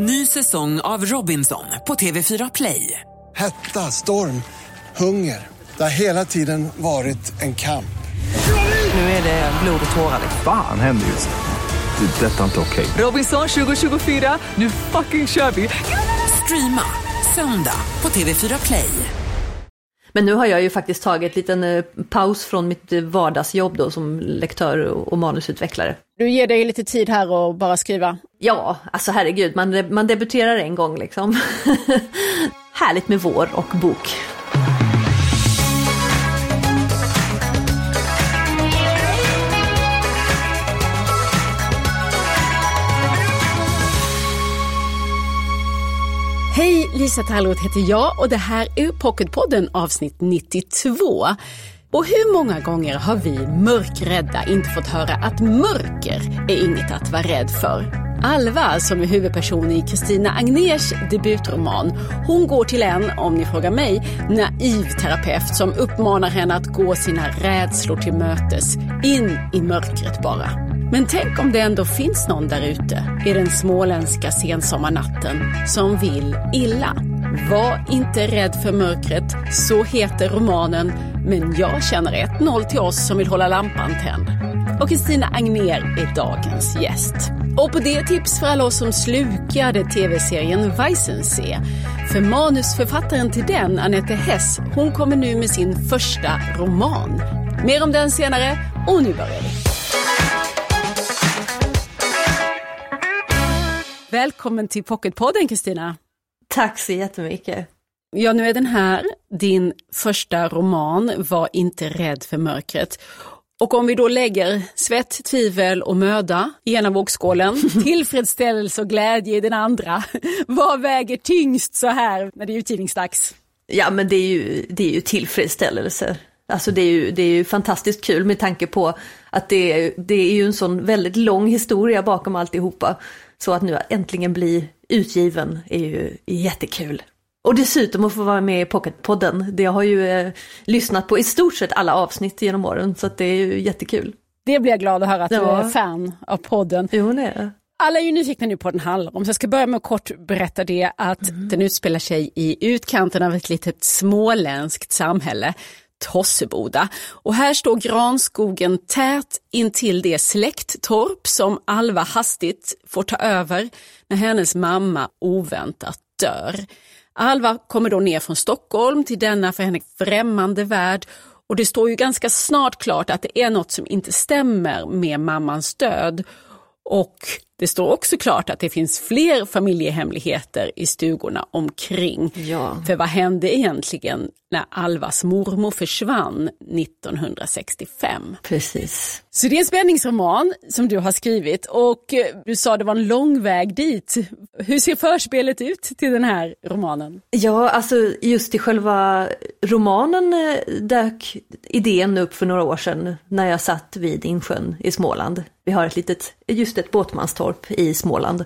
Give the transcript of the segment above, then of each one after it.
Ny säsong av Robinson på TV4 Play. Hetta, storm, hunger. Det har hela tiden varit en kamp. Nu är det blod och tårar. Fan händer just nu. Det. är Detta är inte okej. Robinson 2024, nu fucking kör vi! Streama söndag på TV4 Play. Men nu har jag ju faktiskt tagit en liten eh, paus från mitt eh, vardagsjobb då som lektör och manusutvecklare. Du ger dig lite tid här och bara skriva. Ja, alltså herregud, man, man debuterar en gång liksom. Härligt med vår och bok. Hej, Lisa Tallroth heter jag och det här är Pocketpodden avsnitt 92. Och hur många gånger har vi mörkrädda inte fått höra att mörker är inget att vara rädd för? Alva, som är huvudperson i Kristina Agners debutroman, hon går till en, om ni frågar mig, naiv terapeut som uppmanar henne att gå sina rädslor till mötes, in i mörkret bara. Men tänk om det ändå finns någon där ute i den småländska sensommarnatten som vill illa. Var inte rädd för mörkret, så heter romanen, men jag känner 1-0 till oss som vill hålla lampan tänd. Och Kristina Agner är dagens gäst. Och på det tips för alla oss som slukade tv-serien Weissensee. För manusförfattaren till den, Anette Hess, hon kommer nu med sin första roman. Mer om den senare, och nu börjar vi. Välkommen till Pocketpodden Kristina. Tack så jättemycket. Ja, nu är den här, din första roman, Var inte rädd för mörkret. Och om vi då lägger svett, tvivel och möda i ena vågskålen, tillfredsställelse och glädje i den andra. Vad väger tyngst så här när det är utgivningsdags? Ja men det är ju, det är ju tillfredsställelse. Alltså det är, ju, det är ju fantastiskt kul med tanke på att det, är, det är ju en sån väldigt lång historia bakom alltihopa. Så att nu äntligen bli utgiven är ju jättekul. Och dessutom att få vara med i Pocketpodden. Det har ju eh, lyssnat på i stort sett alla avsnitt genom åren så det är ju jättekul. Det blir jag glad att höra att ja. du är fan av podden. Jo, det är alla är ju nyfikna nu på vad den handlar om, så jag ska börja med att kort berätta det att mm. den utspelar sig i utkanten av ett litet småländskt samhälle, Tosseboda. Och här står granskogen tät intill det släkttorp som Alva hastigt får ta över när hennes mamma oväntat dör. Alva kommer då ner från Stockholm till denna för henne främmande värld och det står ju ganska snart klart att det är något som inte stämmer med mammans död. Och det står också klart att det finns fler familjehemligheter i stugorna omkring. Ja. För vad hände egentligen när Alvas mormor försvann 1965? Precis. Så det är en spänningsroman som du har skrivit och eh, du sa det var en lång väg dit. Hur ser förspelet ut till den här romanen? Ja, alltså just i själva romanen eh, dök idén upp för några år sedan när jag satt vid insjön i Småland. Vi har ett litet, just ett båtmanstorp i Småland.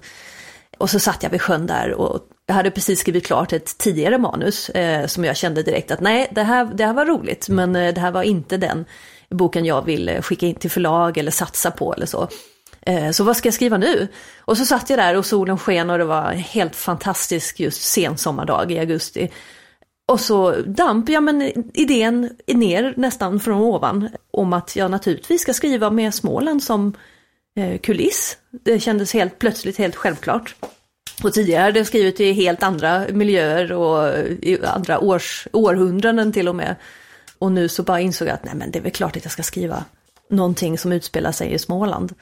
Och så satt jag vid sjön där och jag hade precis skrivit klart ett tidigare manus eh, som jag kände direkt att nej, det här, det här var roligt, men eh, det här var inte den boken jag vill eh, skicka in till förlag eller satsa på eller så. Eh, så vad ska jag skriva nu? Och så satt jag där och solen sken och det var en helt fantastisk just sensommardag i augusti. Och så damp ja, men idén ner nästan från ovan om att jag naturligtvis ska skriva med Småland som kuliss. Det kändes helt plötsligt helt självklart. Och tidigare hade jag skrivit i helt andra miljöer och i andra års, århundraden till och med. Och nu så bara insåg jag att nej men det är väl klart att jag ska skriva någonting som utspelar sig i Småland.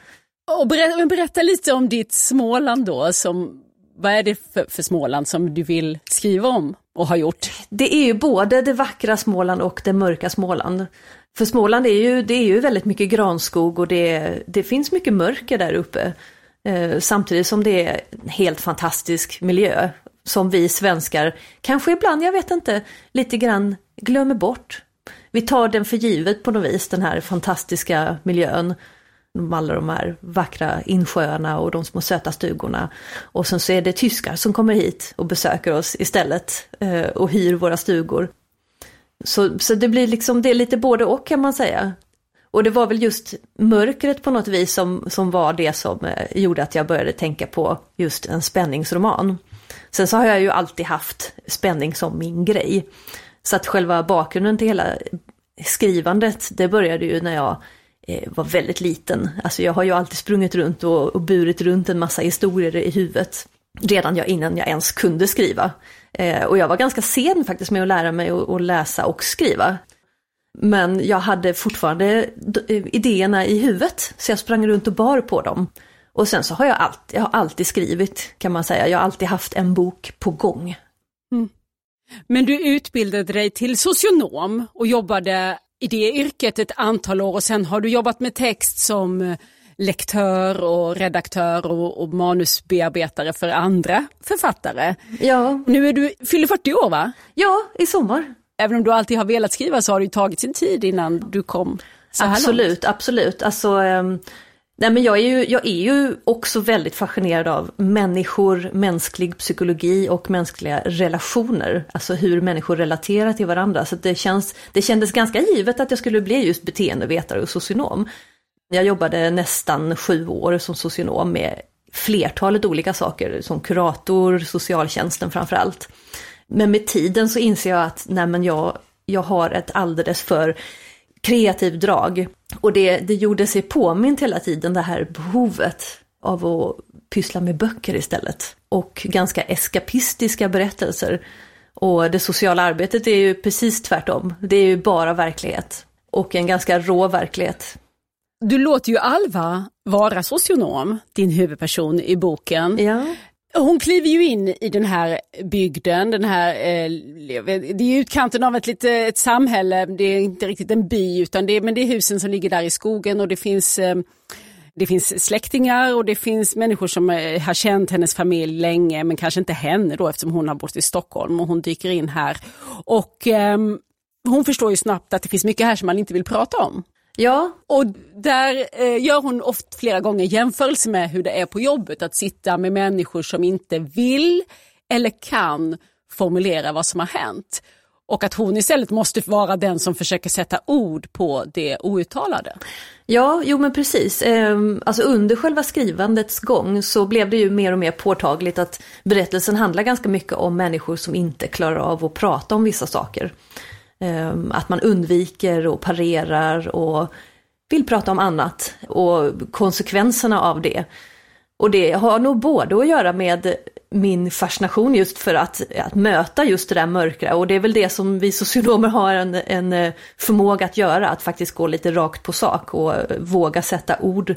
Och berätta, berätta lite om ditt Småland då, som, vad är det för, för Småland som du vill skriva om och har gjort? Det är ju både det vackra Småland och det mörka Småland. För Småland är ju, det är ju väldigt mycket granskog och det, det finns mycket mörker där uppe. Eh, samtidigt som det är en helt fantastisk miljö som vi svenskar kanske ibland, jag vet inte, lite grann glömmer bort. Vi tar den för givet på något vis, den här fantastiska miljön. Alla de här vackra insjöarna och de små söta stugorna. Och sen så är det tyskar som kommer hit och besöker oss istället eh, och hyr våra stugor. Så, så det blir liksom, det är lite både och kan man säga. Och det var väl just mörkret på något vis som, som var det som eh, gjorde att jag började tänka på just en spänningsroman. Sen så har jag ju alltid haft spänning som min grej. Så att själva bakgrunden till hela skrivandet, det började ju när jag eh, var väldigt liten. Alltså jag har ju alltid sprungit runt och, och burit runt en massa historier i huvudet. Redan jag, innan jag ens kunde skriva. Eh, och jag var ganska sen faktiskt med att lära mig att läsa och skriva. Men jag hade fortfarande idéerna i huvudet, så jag sprang runt och bar på dem. Och sen så har jag, alltid, jag har alltid skrivit, kan man säga. Jag har alltid haft en bok på gång. Mm. Men du utbildade dig till socionom och jobbade i det yrket ett antal år och sen har du jobbat med text som eh, lektör och redaktör och, och manusbearbetare för andra författare. Ja. Nu är du, fyller 40 år va? Ja, i sommar. Även om du alltid har velat skriva så har det tagit sin tid innan du kom så här Absolut, långt. absolut. Alltså, um... Nej, men jag, är ju, jag är ju också väldigt fascinerad av människor, mänsklig psykologi och mänskliga relationer. Alltså hur människor relaterar till varandra. Så det, känns, det kändes ganska givet att jag skulle bli just beteendevetare och socionom. Jag jobbade nästan sju år som socionom med flertalet olika saker, som kurator, socialtjänsten framförallt. Men med tiden så inser jag att nej men jag, jag har ett alldeles för kreativ drag. Och det, det gjorde sig påmint hela tiden, det här behovet av att pyssla med böcker istället. Och ganska eskapistiska berättelser. Och det sociala arbetet är ju precis tvärtom. Det är ju bara verklighet. Och en ganska rå verklighet. Du låter ju Alva vara socionom, din huvudperson i boken. Ja. Hon kliver ju in i den här bygden, den här, eh, det är utkanten av ett, lite, ett samhälle, det är inte riktigt en by utan det, men det är husen som ligger där i skogen och det finns eh, det finns släktingar och det finns människor som eh, har känt hennes familj länge men kanske inte henne då eftersom hon har bott i Stockholm och hon dyker in här. Och eh, hon förstår ju snabbt att det finns mycket här som man inte vill prata om. Ja. Och där eh, gör hon ofta flera gånger jämförelse med hur det är på jobbet att sitta med människor som inte vill eller kan formulera vad som har hänt. Och att hon istället måste vara den som försöker sätta ord på det outtalade. Ja, jo men precis. Ehm, alltså under själva skrivandets gång så blev det ju mer och mer påtagligt att berättelsen handlar ganska mycket om människor som inte klarar av att prata om vissa saker. Ehm, att man undviker och parerar och vill prata om annat och konsekvenserna av det. Och det har nog både att göra med min fascination just för att, att möta just det där mörkra och det är väl det som vi socionomer har en, en eh, förmåga att göra, att faktiskt gå lite rakt på sak och eh, våga sätta ord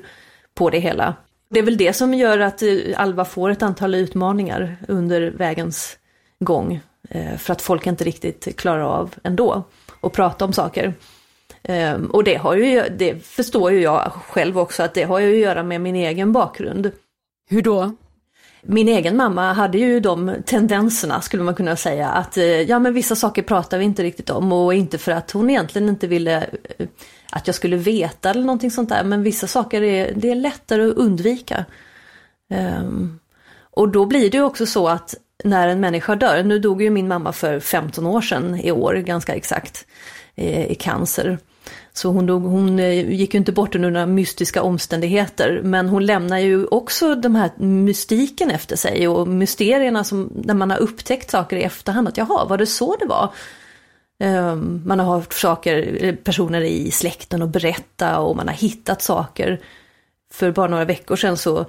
på det hela. Det är väl det som gör att eh, Alva får ett antal utmaningar under vägens gång. Eh, för att folk inte riktigt klarar av ändå att prata om saker. Ehm, och det har ju, det förstår ju jag själv också, att det har ju att göra med min egen bakgrund. Hur då? Min egen mamma hade ju de tendenserna skulle man kunna säga att eh, ja men vissa saker pratar vi inte riktigt om och inte för att hon egentligen inte ville eh, att jag skulle veta eller någonting sånt där men vissa saker är, det är lättare att undvika. Um, och då blir det också så att när en människa dör, nu dog ju min mamma för 15 år sedan i år ganska exakt eh, i cancer. Så hon, dog, hon eh, gick ju inte bort under några mystiska omständigheter men hon lämnar ju också den här mystiken efter sig och mysterierna som när man har upptäckt saker i efterhand att jaha, var det så det var? Ehm, man har hört saker, eh, personer i släkten och berätta och man har hittat saker. För bara några veckor sedan så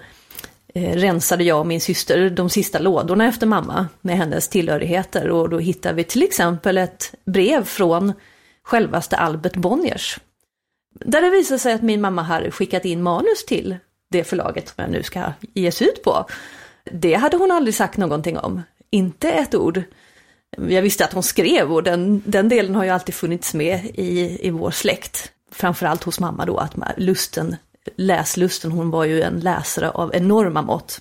Eh, rensade jag och min syster de sista lådorna efter mamma med hennes tillhörigheter och då hittade vi till exempel ett brev från självaste Albert Bonniers. Där det visade sig att min mamma hade skickat in manus till det förlaget som jag nu ska ges ut på. Det hade hon aldrig sagt någonting om, inte ett ord. Jag visste att hon skrev och den, den delen har ju alltid funnits med i, i vår släkt. Framförallt hos mamma då, att lusten läslusten, hon var ju en läsare av enorma mått.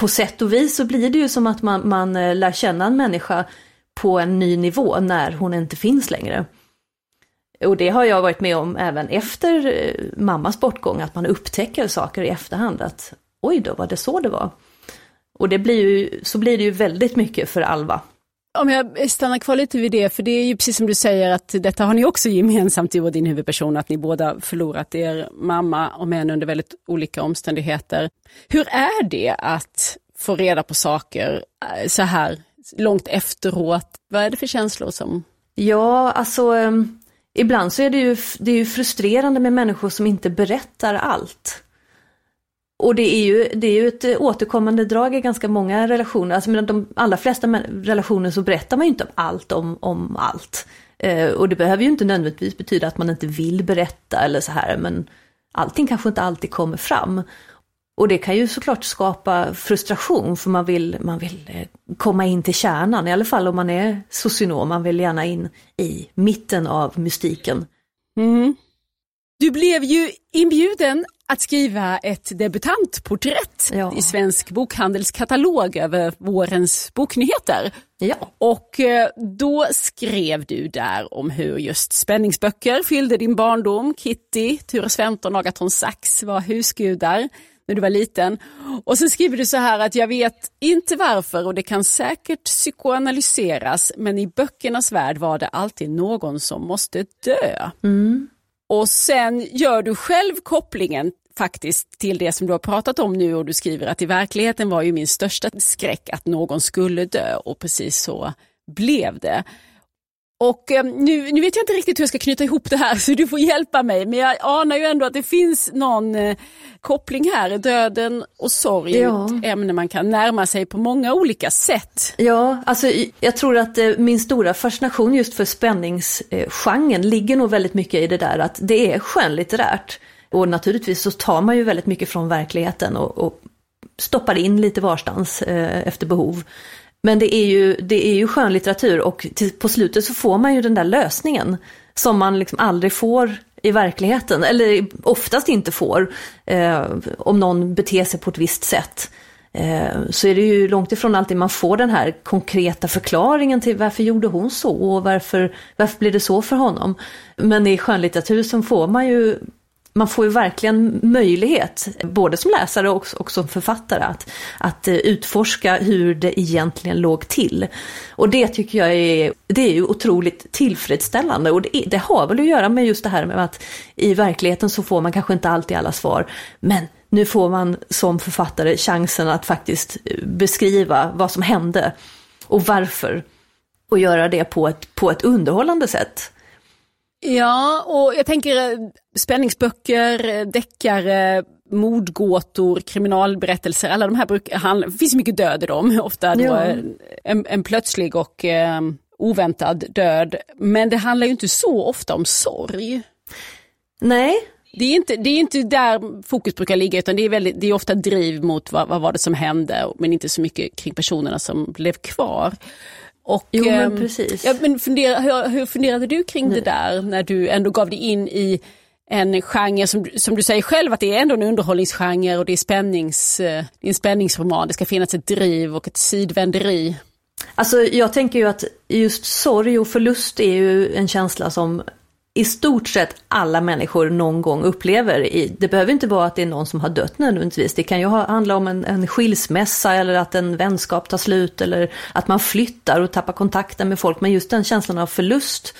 På sätt och vis så blir det ju som att man, man eh, lär känna en människa på en ny nivå när hon inte finns längre. Och det har jag varit med om även efter eh, mammas bortgång, att man upptäcker saker i efterhand. Att oj då, var det så det var? Och det blir ju, så blir det ju väldigt mycket för Alva. Om jag stannar kvar lite vid det, för det är ju precis som du säger att detta har ni också gemensamt du och din huvudperson, att ni båda förlorat er mamma och män under väldigt olika omständigheter. Hur är det att få reda på saker eh, så här långt efteråt? Vad är det för känslor som... Ja, alltså ehm, ibland så är det ju, det är ju frustrerande med människor som inte berättar allt. Och det är, ju, det är ju ett eh, återkommande drag i ganska många relationer. Alltså med de allra flesta relationer så berättar man ju inte om allt om, om allt. Eh, och det behöver ju inte nödvändigtvis betyda att man inte vill berätta eller så här, men allting kanske inte alltid kommer fram. Och det kan ju såklart skapa frustration för man vill, man vill eh, komma in till kärnan, i alla fall om man är socionom, man vill gärna in i mitten av mystiken. Mm. Du blev ju inbjuden att skriva ett debutantporträtt ja. i Svensk Bokhandels katalog över vårens boknyheter. Ja. Och eh, då skrev du där om hur just spänningsböcker fyllde din barndom. Kitty, Ture Sventon och Agaton Sax var husgudar när du var liten. Och sen skriver du så här att jag vet inte varför och det kan säkert psykoanalyseras men i böckernas värld var det alltid någon som måste dö. Mm. Och sen gör du själv kopplingen faktiskt till det som du har pratat om nu och du skriver att i verkligheten var ju min största skräck att någon skulle dö och precis så blev det. Och eh, nu, nu vet jag inte riktigt hur jag ska knyta ihop det här så du får hjälpa mig men jag anar ju ändå att det finns någon eh, koppling här. Döden och sorg ja. är ett ämne man kan närma sig på många olika sätt. Ja, alltså jag tror att eh, min stora fascination just för spänningsgenren ligger nog väldigt mycket i det där att det är skönlitterärt. Och naturligtvis så tar man ju väldigt mycket från verkligheten och, och stoppar in lite varstans efter behov. Men det är ju, det är ju skönlitteratur och till, på slutet så får man ju den där lösningen som man liksom aldrig får i verkligheten, eller oftast inte får, eh, om någon beter sig på ett visst sätt. Eh, så är det ju långt ifrån alltid man får den här konkreta förklaringen till varför gjorde hon så och varför, varför blev det så för honom. Men i skönlitteratur så får man ju man får ju verkligen möjlighet, både som läsare och, och som författare, att, att eh, utforska hur det egentligen låg till. Och det tycker jag är, det är ju otroligt tillfredsställande och det, det har väl att göra med just det här med att i verkligheten så får man kanske inte alltid alla svar, men nu får man som författare chansen att faktiskt eh, beskriva vad som hände och varför. Och göra det på ett, på ett underhållande sätt. Ja, och jag tänker eh, spänningsböcker, eh, deckare, mordgåtor, kriminalberättelser, alla de här brukar, det finns mycket död i dem, ofta då ja. en, en, plötslig och eh, oväntad död. Men det handlar ju inte så ofta om sorg. Nej. Det är inte, det är inte där fokus brukar ligga utan det är, väldigt, det är ofta driv mot vad, vad var det som hände men inte så mycket kring personerna som blev kvar. Och, jo, men ehm, precis. Ja, men fundera, hur, hur funderade du kring Nej. det där när du ändå gav dig in i en genre som, som du säger själv att det är ändå en underhållningsgenre och det är, spännings, eh, det är en spänningsroman. Det ska finnas ett driv och ett sidvänderi. Alltså jag tänker ju att just sorg och förlust är ju en känsla som i stort sett alla människor någon gång upplever. Det behöver inte vara att det är någon som har dött nödvändigtvis. Det kan ju handla om en, en skilsmässa eller att en vänskap tar slut eller att man flyttar och tappar kontakten med folk. Men just den känslan av förlust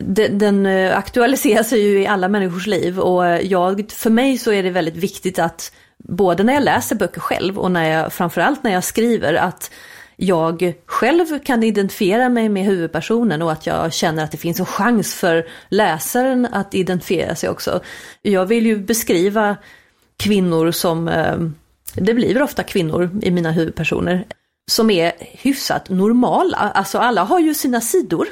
den, den aktualiserar sig ju i alla människors liv och eh, jag, för mig så är det väldigt viktigt att både när jag läser böcker själv och när jag, framförallt när jag skriver att jag själv kan identifiera mig med huvudpersonen och att jag känner att det finns en chans för läsaren att identifiera sig också. Jag vill ju beskriva kvinnor som, ehm, det blir ofta kvinnor i mina huvudpersoner, som är hyfsat normala. Alltså alla har ju sina sidor.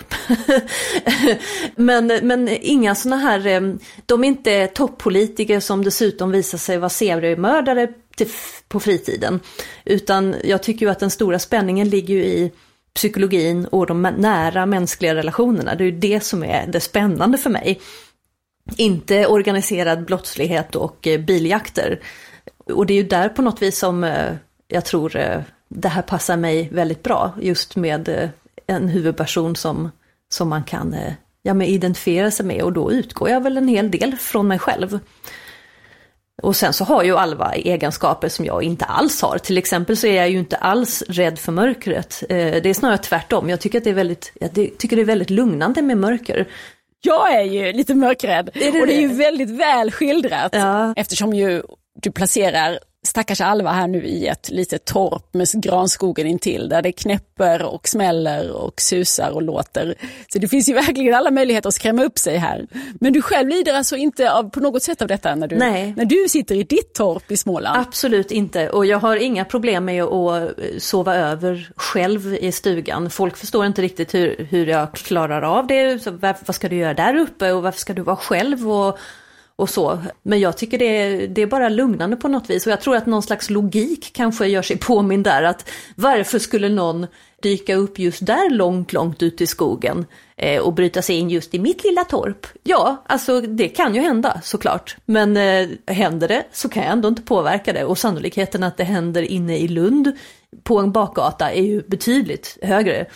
men, men inga sådana här, ehm, de är inte toppolitiker som dessutom visar sig vara seriemördare på fritiden. Utan jag tycker ju att den stora spänningen ligger ju i psykologin och de nära mänskliga relationerna. Det är ju det som är det spännande för mig. Inte organiserad brottslighet och eh, biljakter. Och det är ju där på något vis som eh, jag tror eh, det här passar mig väldigt bra. Just med en huvudperson som, som man kan ja, men identifiera sig med och då utgår jag väl en hel del från mig själv. Och sen så har ju Alva egenskaper som jag inte alls har. Till exempel så är jag ju inte alls rädd för mörkret. Eh, det är snarare tvärtom. Jag tycker att det är väldigt, jag tycker det är väldigt lugnande med mörker. Jag är ju lite mörkrädd Är det och det är ju väldigt väl skildrat. Ja. Eftersom ju du placerar stackars Alva här nu i ett litet torp med granskogen intill där det knäpper och smäller och susar och låter. Så det finns ju verkligen alla möjligheter att skrämma upp sig här. Men du själv lider alltså inte av, på något sätt av detta när du, Nej. när du sitter i ditt torp i Småland? Absolut inte. Och jag har inga problem med att sova över själv i stugan. Folk förstår inte riktigt hur, hur jag klarar av det. Så varför, vad ska du göra där uppe och varför ska du vara själv? Och, och så. Men jag tycker det är, det är bara lugnande på något vis. Och jag tror att någon slags logik kanske gör sig påmind där. Att varför skulle någon dyka upp just där långt, långt ute i skogen eh, och bryta sig in just i mitt lilla torp? Ja, alltså det kan ju hända såklart. Men eh, händer det så kan jag ändå inte påverka det. Och sannolikheten att det händer inne i Lund på en bakgata är ju betydligt högre.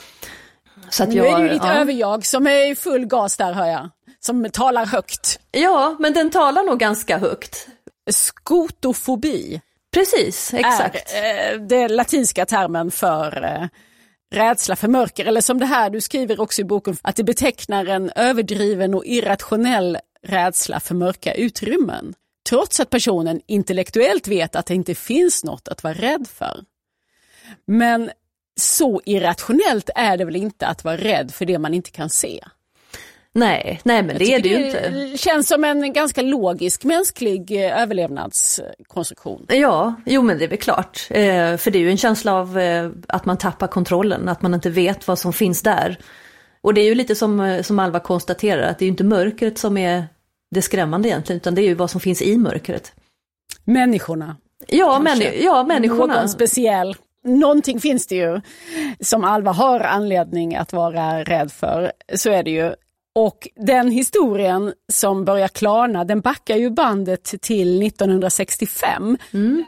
Så att nu jag, är det ju ditt ja. överjag som är i full gas där hör jag. Som talar högt. Ja, men den talar nog ganska högt. Skotofobi. Precis, exakt. är eh, den latinska termen för eh, rädsla för mörker. Eller som det här du skriver också i boken, att det betecknar en överdriven och irrationell rädsla för mörka utrymmen. Trots att personen intellektuellt vet att det inte finns något att vara rädd för. Men så irrationellt är det väl inte att vara rädd för det man inte kan se? Nej, nej men det är det ju inte. Det känns som en ganska logisk mänsklig eh, överlevnadskonstruktion. Ja, jo men det är väl klart. Eh, för det är ju en känsla av eh, att man tappar kontrollen, att man inte vet vad som finns där. Och det är ju lite som, eh, som Alva konstaterar, att det är ju inte mörkret som är det skrämmande egentligen, utan det är ju vad som finns i mörkret. Människorna. Ja, männi- ja människorna. Någon speciell. Någonting finns det ju som Alva har anledning att vara rädd för. Så är det ju. Och den historien som börjar klarna, den backar ju bandet till 1965.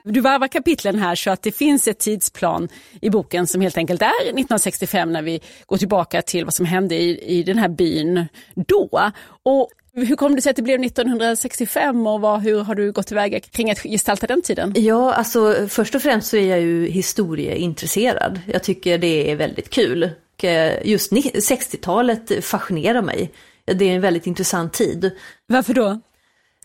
Du varvar kapitlen här så att det finns ett tidsplan i boken som helt enkelt är 1965 när vi går tillbaka till vad som hände i, i den här byn då. Och hur kom det sig att det blev 1965 och vad, hur har du gått tillväga kring att gestalta den tiden? Ja, alltså först och främst så är jag ju historieintresserad. Jag tycker det är väldigt kul. Och, eh, Just ni- 60-talet fascinerar mig. Det är en väldigt intressant tid. Varför då?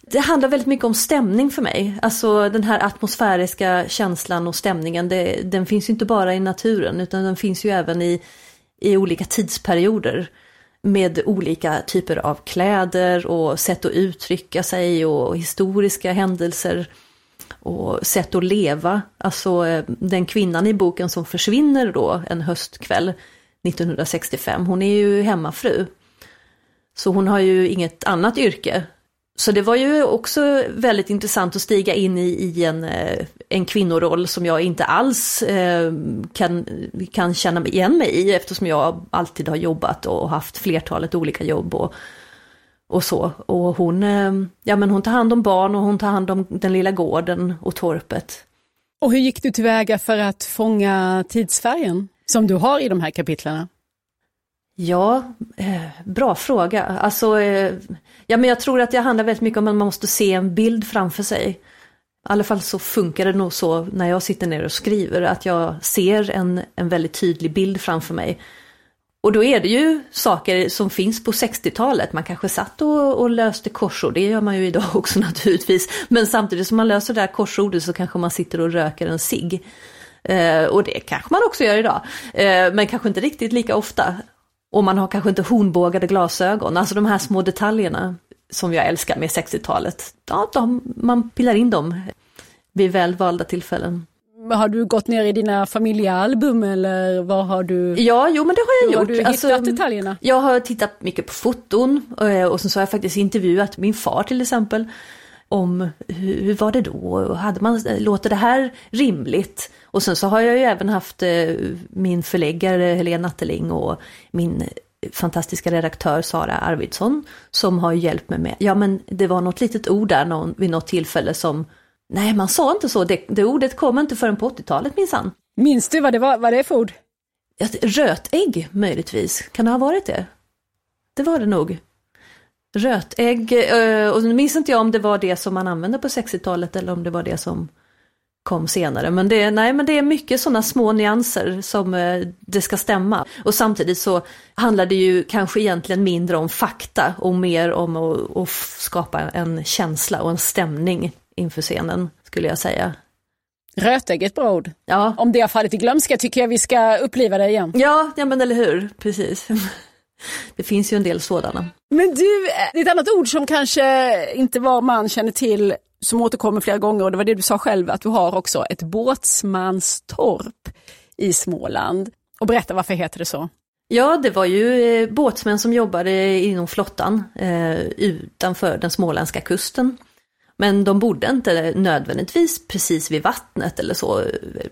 Det handlar väldigt mycket om stämning för mig. Alltså den här atmosfäriska känslan och stämningen, det, den finns ju inte bara i naturen utan den finns ju även i, i olika tidsperioder. Med olika typer av kläder och sätt att uttrycka sig och historiska händelser. Och sätt att leva. Alltså eh, den kvinnan i boken som försvinner då en höstkväll 1965, hon är ju hemmafru. Så hon har ju inget annat yrke. Så det var ju också väldigt intressant att stiga in i, i en, eh, en kvinnoroll som jag inte alls eh, kan, kan känna igen mig i eftersom jag alltid har jobbat och haft flertalet olika jobb och, och så. Och hon, eh, ja, men hon tar hand om barn och hon tar hand om den lilla gården och torpet. Och hur gick du tillväga för att fånga tidsfärgen som du har i de här kapitlerna? Ja, eh, bra fråga. Alltså, eh, ja, men jag tror att det handlar väldigt mycket om att man måste se en bild framför sig. I alla fall så funkar det nog så när jag sitter ner och skriver, att jag ser en, en väldigt tydlig bild framför mig. Och då är det ju saker som finns på 60-talet. Man kanske satt och, och löste korsord, det gör man ju idag också naturligtvis. Men samtidigt som man löser det här korsordet så kanske man sitter och röker en cigg. Eh, och det kanske man också gör idag. Eh, men kanske inte riktigt lika ofta. Och man har kanske inte hornbågade glasögon, alltså de här små detaljerna som jag älskar med 60-talet. Ja, de, man pillar in dem vid väl valda tillfällen. Har du gått ner i dina familjealbum eller vad har du? Ja, jo men det har jag har gjort. du Alltså, hittat detaljerna? Jag har tittat mycket på foton eh, och sen så har jag faktiskt intervjuat min far till exempel. Om hur, hur var det då? Hade man, låter det här rimligt? Och sen så har jag ju även haft eh, min förläggare Helena Natteling och min fantastiska redaktör Sara Arvidsson som har hjälpt mig med, ja men det var något litet ord där någon, vid något tillfälle som, nej man sa inte så, det, det ordet kom inte förrän på 80-talet minsann. Minns du vad det var, vad det är för ord? Rötägg möjligtvis, kan det ha varit det? Det var det nog. Rötägg, eh, och nu minns inte jag om det var det som man använde på 60-talet eller om det var det som kom senare. Men det, nej, men det är mycket sådana små nyanser som eh, det ska stämma. Och samtidigt så handlar det ju kanske egentligen mindre om fakta och mer om att, att skapa en känsla och en stämning inför scenen, skulle jag säga. Rötägg är ett bra ord. Ja. Om det har fallit i glömska tycker jag vi ska uppliva det igen. Ja, ja men eller hur, precis. Det finns ju en del sådana. Men du, det är ett annat ord som kanske inte var man känner till som återkommer flera gånger och det var det du sa själv att du har också ett båtsmanstorp i Småland. Och berätta varför heter det så? Ja, det var ju eh, båtsmän som jobbade inom flottan eh, utanför den småländska kusten. Men de bodde inte nödvändigtvis precis vid vattnet eller så,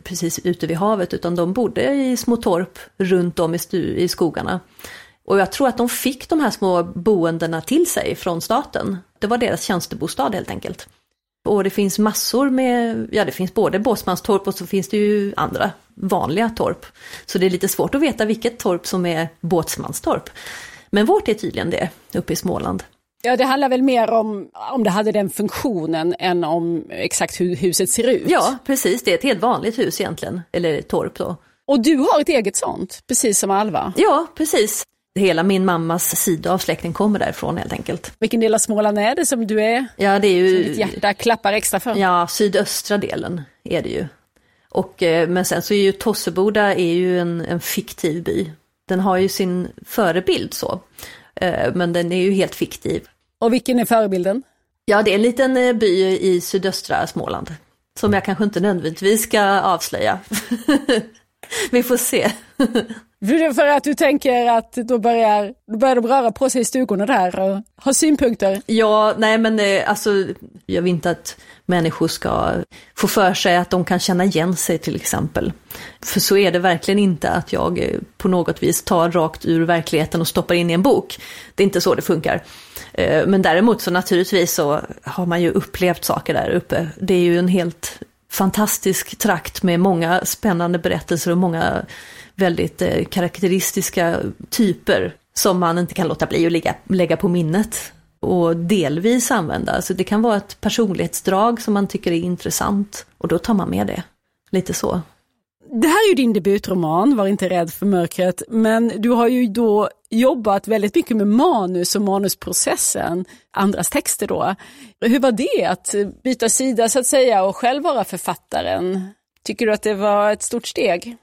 precis ute vid havet, utan de bodde i små torp runt om i, i skogarna. Och jag tror att de fick de här små boendena till sig från staten. Det var deras tjänstebostad helt enkelt. Och det finns massor med, ja det finns både båtsmanstorp och så finns det ju andra vanliga torp. Så det är lite svårt att veta vilket torp som är båtsmanstorp. Men vårt är tydligen det, uppe i Småland. Ja, det handlar väl mer om om det hade den funktionen än om exakt hur huset ser ut. Ja, precis. Det är ett helt vanligt hus egentligen, eller torp då. Och du har ett eget sånt, precis som Alva. Ja, precis. Hela min mammas sida av släkten kommer därifrån helt enkelt. Vilken del av Småland är det som du är? Ja, det är ju... Som ditt hjärta klappar extra för? Ja, sydöstra delen är det ju. Och, eh, men sen så är ju Tosseboda är ju en, en fiktiv by. Den har ju sin förebild så. Eh, men den är ju helt fiktiv. Och vilken är förebilden? Ja, det är en liten eh, by i sydöstra Småland. Som jag kanske inte nödvändigtvis ska avslöja. Vi får se. För att du tänker att då börjar, då börjar de röra på sig i stugorna där och ha synpunkter? Ja, nej men eh, alltså, jag vill inte att människor ska få för sig att de kan känna igen sig till exempel. För så är det verkligen inte att jag eh, på något vis tar rakt ur verkligheten och stoppar in i en bok. Det är inte så det funkar. Eh, men däremot så naturligtvis så har man ju upplevt saker där uppe. Det är ju en helt fantastisk trakt med många spännande berättelser och många väldigt eh, karaktäristiska typer som man inte kan låta bli att lägga, lägga på minnet och delvis använda. Så det kan vara ett personlighetsdrag som man tycker är intressant och då tar man med det. Lite så. Det här är ju din debutroman, Var inte rädd för mörkret, men du har ju då jobbat väldigt mycket med manus och manusprocessen, andras texter då. Hur var det att byta sida så att säga och själv vara författaren? Tycker du att det var ett stort steg?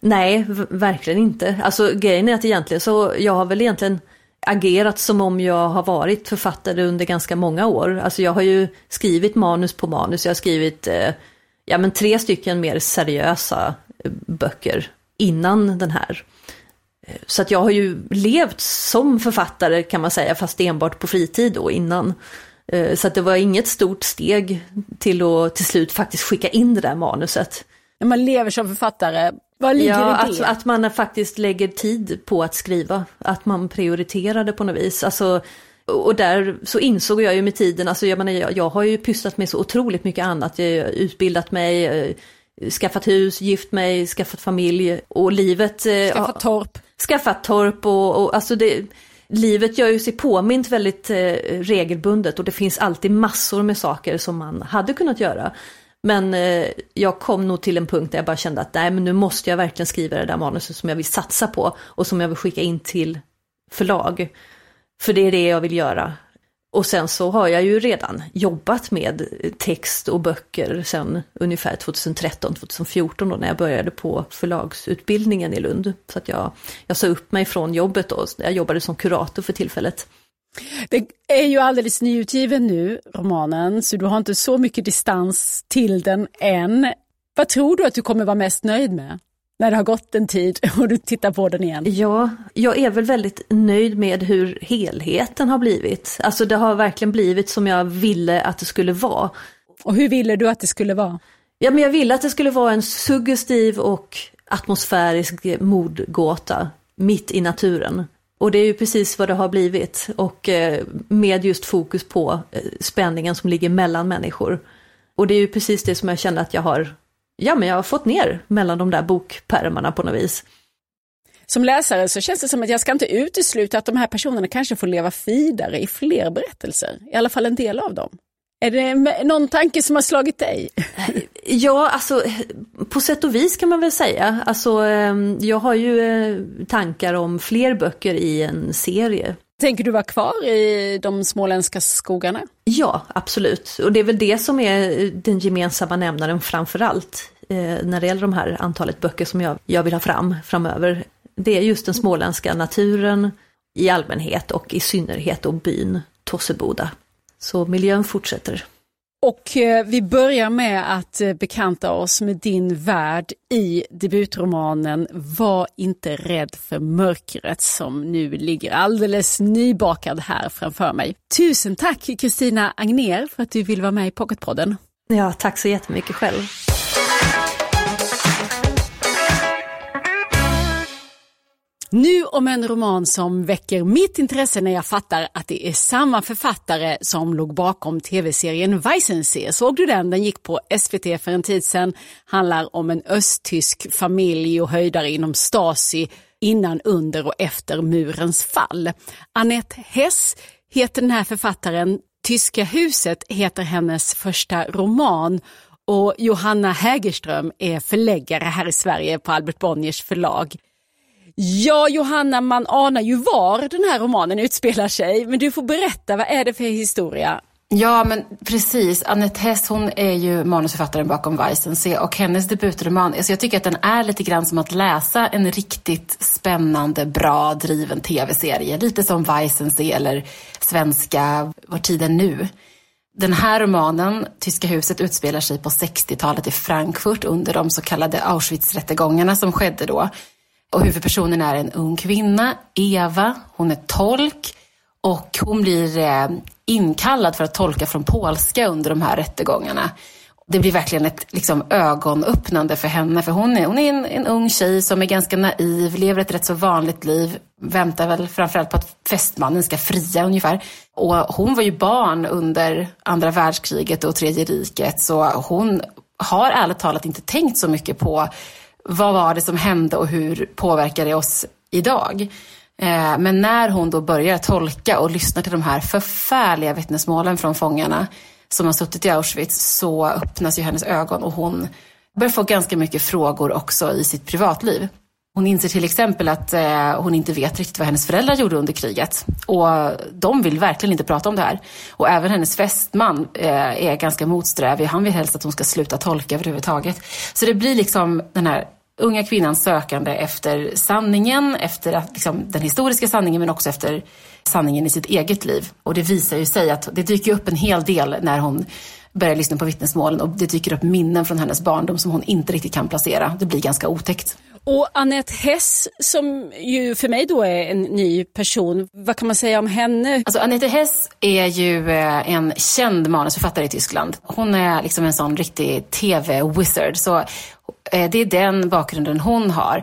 Nej, verkligen inte. Alltså grejen är att egentligen så, jag har väl egentligen agerat som om jag har varit författare under ganska många år. Alltså jag har ju skrivit manus på manus, jag har skrivit eh, ja, men tre stycken mer seriösa eh, böcker innan den här. Eh, så att jag har ju levt som författare kan man säga, fast enbart på fritid då innan. Eh, så att det var inget stort steg till att till slut faktiskt skicka in det där manuset. När man lever som författare, vad ligger ja, i det? Att, att man faktiskt lägger tid på att skriva, att man prioriterar det på något vis. Alltså, och där så insåg jag ju med tiden, alltså jag, menar, jag, jag har ju pysslat med så otroligt mycket annat. Jag har utbildat mig, eh, skaffat hus, gift mig, skaffat familj och livet. eh, Skaffat torp. Skaffat torp och, och alltså det, livet gör ju sig påmint väldigt eh, regelbundet och det finns alltid massor med saker som man hade kunnat göra. Men eh, jag kom nog till en punkt där jag bara kände att nej men nu måste jag verkligen skriva det där manuset som jag vill satsa på och som jag vill skicka in till förlag. För det är det jag vill göra. Och sen så har jag ju redan jobbat med text och böcker sen ungefär 2013-2014 då när jag började på förlagsutbildningen i Lund. Så att jag, jag sa upp mig från jobbet då, jag jobbade som kurator för tillfället. Det är ju alldeles nyutgiven nu, romanen, så du har inte så mycket distans till den än. Vad tror du att du kommer vara mest nöjd med? När det har gått en tid och du tittar på den igen. Ja, jag är väl väldigt nöjd med hur helheten har blivit. Alltså det har verkligen blivit som jag ville att det skulle vara. Och hur ville du att det skulle vara? Ja, men jag ville att det skulle vara en suggestiv och atmosfärisk mordgåta mitt i naturen. Och det är ju precis vad det har blivit. Och eh, med just fokus på eh, spänningen som ligger mellan människor. Och det är ju precis det som jag känner att jag har, ja men jag har fått ner mellan de där bokpärmarna på något vis. som läsare så känns det som att jag ska inte utesluta att de här personerna kanske får leva vidare i fler berättelser, i alla fall en del av dem. Är det någon tanke som har slagit dig? Ja, alltså på sätt och vis kan man väl säga. Alltså, ehm, jag har ju eh, tankar om fler böcker i en serie. Tänker du vara kvar i de småländska skogarna? Ja, absolut. Och det är väl det som är den gemensamma nämnaren framför allt eh, när det gäller de här antalet böcker som jag, jag vill ha fram framöver. Det är just den småländska naturen i allmänhet och i synnerhet och byn Tosseboda. Så miljön fortsätter. Och eh, vi börjar med att eh, bekanta oss med din värld i debutromanen Var inte rädd för mörkret som nu ligger alldeles nybakad här framför mig. Tusen tack Kristina Agner för att du vill vara med i Pocketpodden. Ja, tack så jättemycket själv. Nu om en roman som väcker mitt intresse när jag fattar att det är samma författare som låg bakom tv-serien Weissensee. Såg du den? Den gick på SVT för en tid sedan. Handlar om en östtysk familj och höjdare inom Stasi innan, under och efter murens fall. Annette Hess heter den här författaren. Tyska huset heter hennes första roman och Johanna Hägerström är förläggare här i Sverige på Albert Bonniers förlag. Ja, Johanna, man anar ju var den här romanen utspelar sig, men du får berätta, vad är det för historia? Ja, men precis. Annette Hess, hon är ju manusförfattaren bakom Weissensee och hennes debutroman, alltså jag tycker att den är lite grann som att läsa en riktigt spännande, bra driven tv-serie. Lite som Weissensee eller svenska Vår tid är nu? Den här romanen, Tyska huset, utspelar sig på 60-talet i Frankfurt under de så kallade Auschwitz-rättegångarna som skedde då. Och huvudpersonen är en ung kvinna, Eva. Hon är tolk och hon blir eh, inkallad för att tolka från polska under de här rättegångarna. Det blir verkligen ett liksom, ögonöppnande för henne, för hon är, hon är en, en ung tjej som är ganska naiv, lever ett rätt så vanligt liv, väntar väl framförallt på att fästmannen ska fria ungefär. Och hon var ju barn under andra världskriget och tredje riket, så hon har ärligt talat inte tänkt så mycket på vad var det som hände och hur påverkar det oss idag? Eh, men när hon då börjar tolka och lyssna till de här förfärliga vittnesmålen från fångarna som har suttit i Auschwitz så öppnas ju hennes ögon och hon börjar få ganska mycket frågor också i sitt privatliv. Hon inser till exempel att eh, hon inte vet riktigt vad hennes föräldrar gjorde under kriget. Och de vill verkligen inte prata om det här. Och även hennes fästman eh, är ganska motsträvig. Han vill helst att hon ska sluta tolka överhuvudtaget. Så det blir liksom den här unga kvinnan sökande efter sanningen, efter liksom, den historiska sanningen men också efter sanningen i sitt eget liv. Och det visar ju sig att det dyker upp en hel del när hon börjar lyssna på vittnesmålen och det dyker upp minnen från hennes barndom som hon inte riktigt kan placera. Det blir ganska otäckt. Och Annette Hess, som ju för mig då är en ny person, vad kan man säga om henne? Alltså Annette Hess är ju eh, en känd manusförfattare i Tyskland. Hon är liksom en sån riktig tv-wizard. Så Eh, det är den bakgrunden hon har.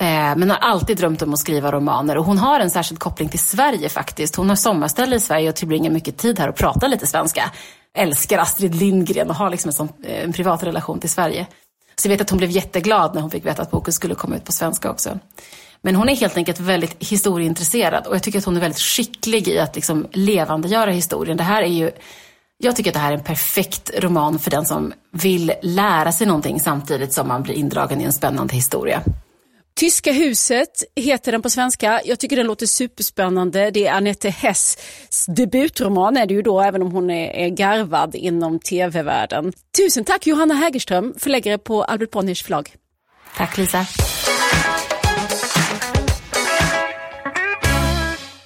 Eh, men har alltid drömt om att skriva romaner och hon har en särskild koppling till Sverige faktiskt. Hon har sommarställe i Sverige och tillbringar mycket tid här och pratar lite svenska. Älskar Astrid Lindgren och har liksom en, sån, eh, en privat relation till Sverige. Så jag vet att hon blev jätteglad när hon fick veta att boken skulle komma ut på svenska också. Men hon är helt enkelt väldigt historieintresserad och jag tycker att hon är väldigt skicklig i att liksom levandegöra historien. Det här är ju, jag tycker att det här är en perfekt roman för den som vill lära sig någonting samtidigt som man blir indragen i en spännande historia. Tyska huset heter den på svenska. Jag tycker den låter superspännande. Det är Annette Hess debutroman är det ju då, även om hon är, är garvad inom tv-världen. Tusen tack Johanna Hägerström, förläggare på Albert Bonniers förlag. Tack Lisa.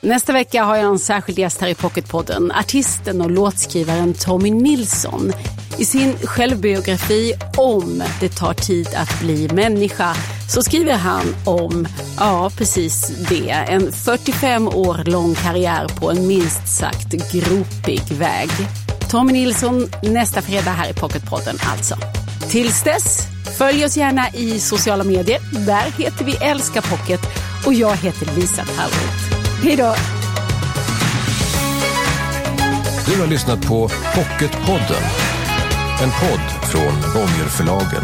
Nästa vecka har jag en särskild gäst här i Pocketpodden. Artisten och låtskrivaren Tommy Nilsson. I sin självbiografi Om det tar tid att bli människa så skriver han om, ja precis det, en 45 år lång karriär på en minst sagt gropig väg. Tommy Nilsson nästa fredag här i Pocketpodden alltså. Tills dess, följ oss gärna i sociala medier. Där heter vi Älska Pocket och jag heter Lisa Tallroth. Hej då! Du har lyssnat på Pocketpodden. En podd från Bonnierförlagen.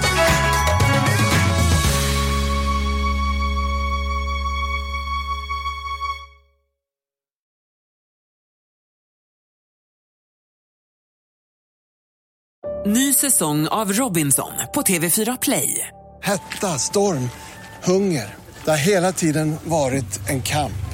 Ny säsong av Robinson på TV4 Play. Hetta, storm, hunger. Det har hela tiden varit en kamp.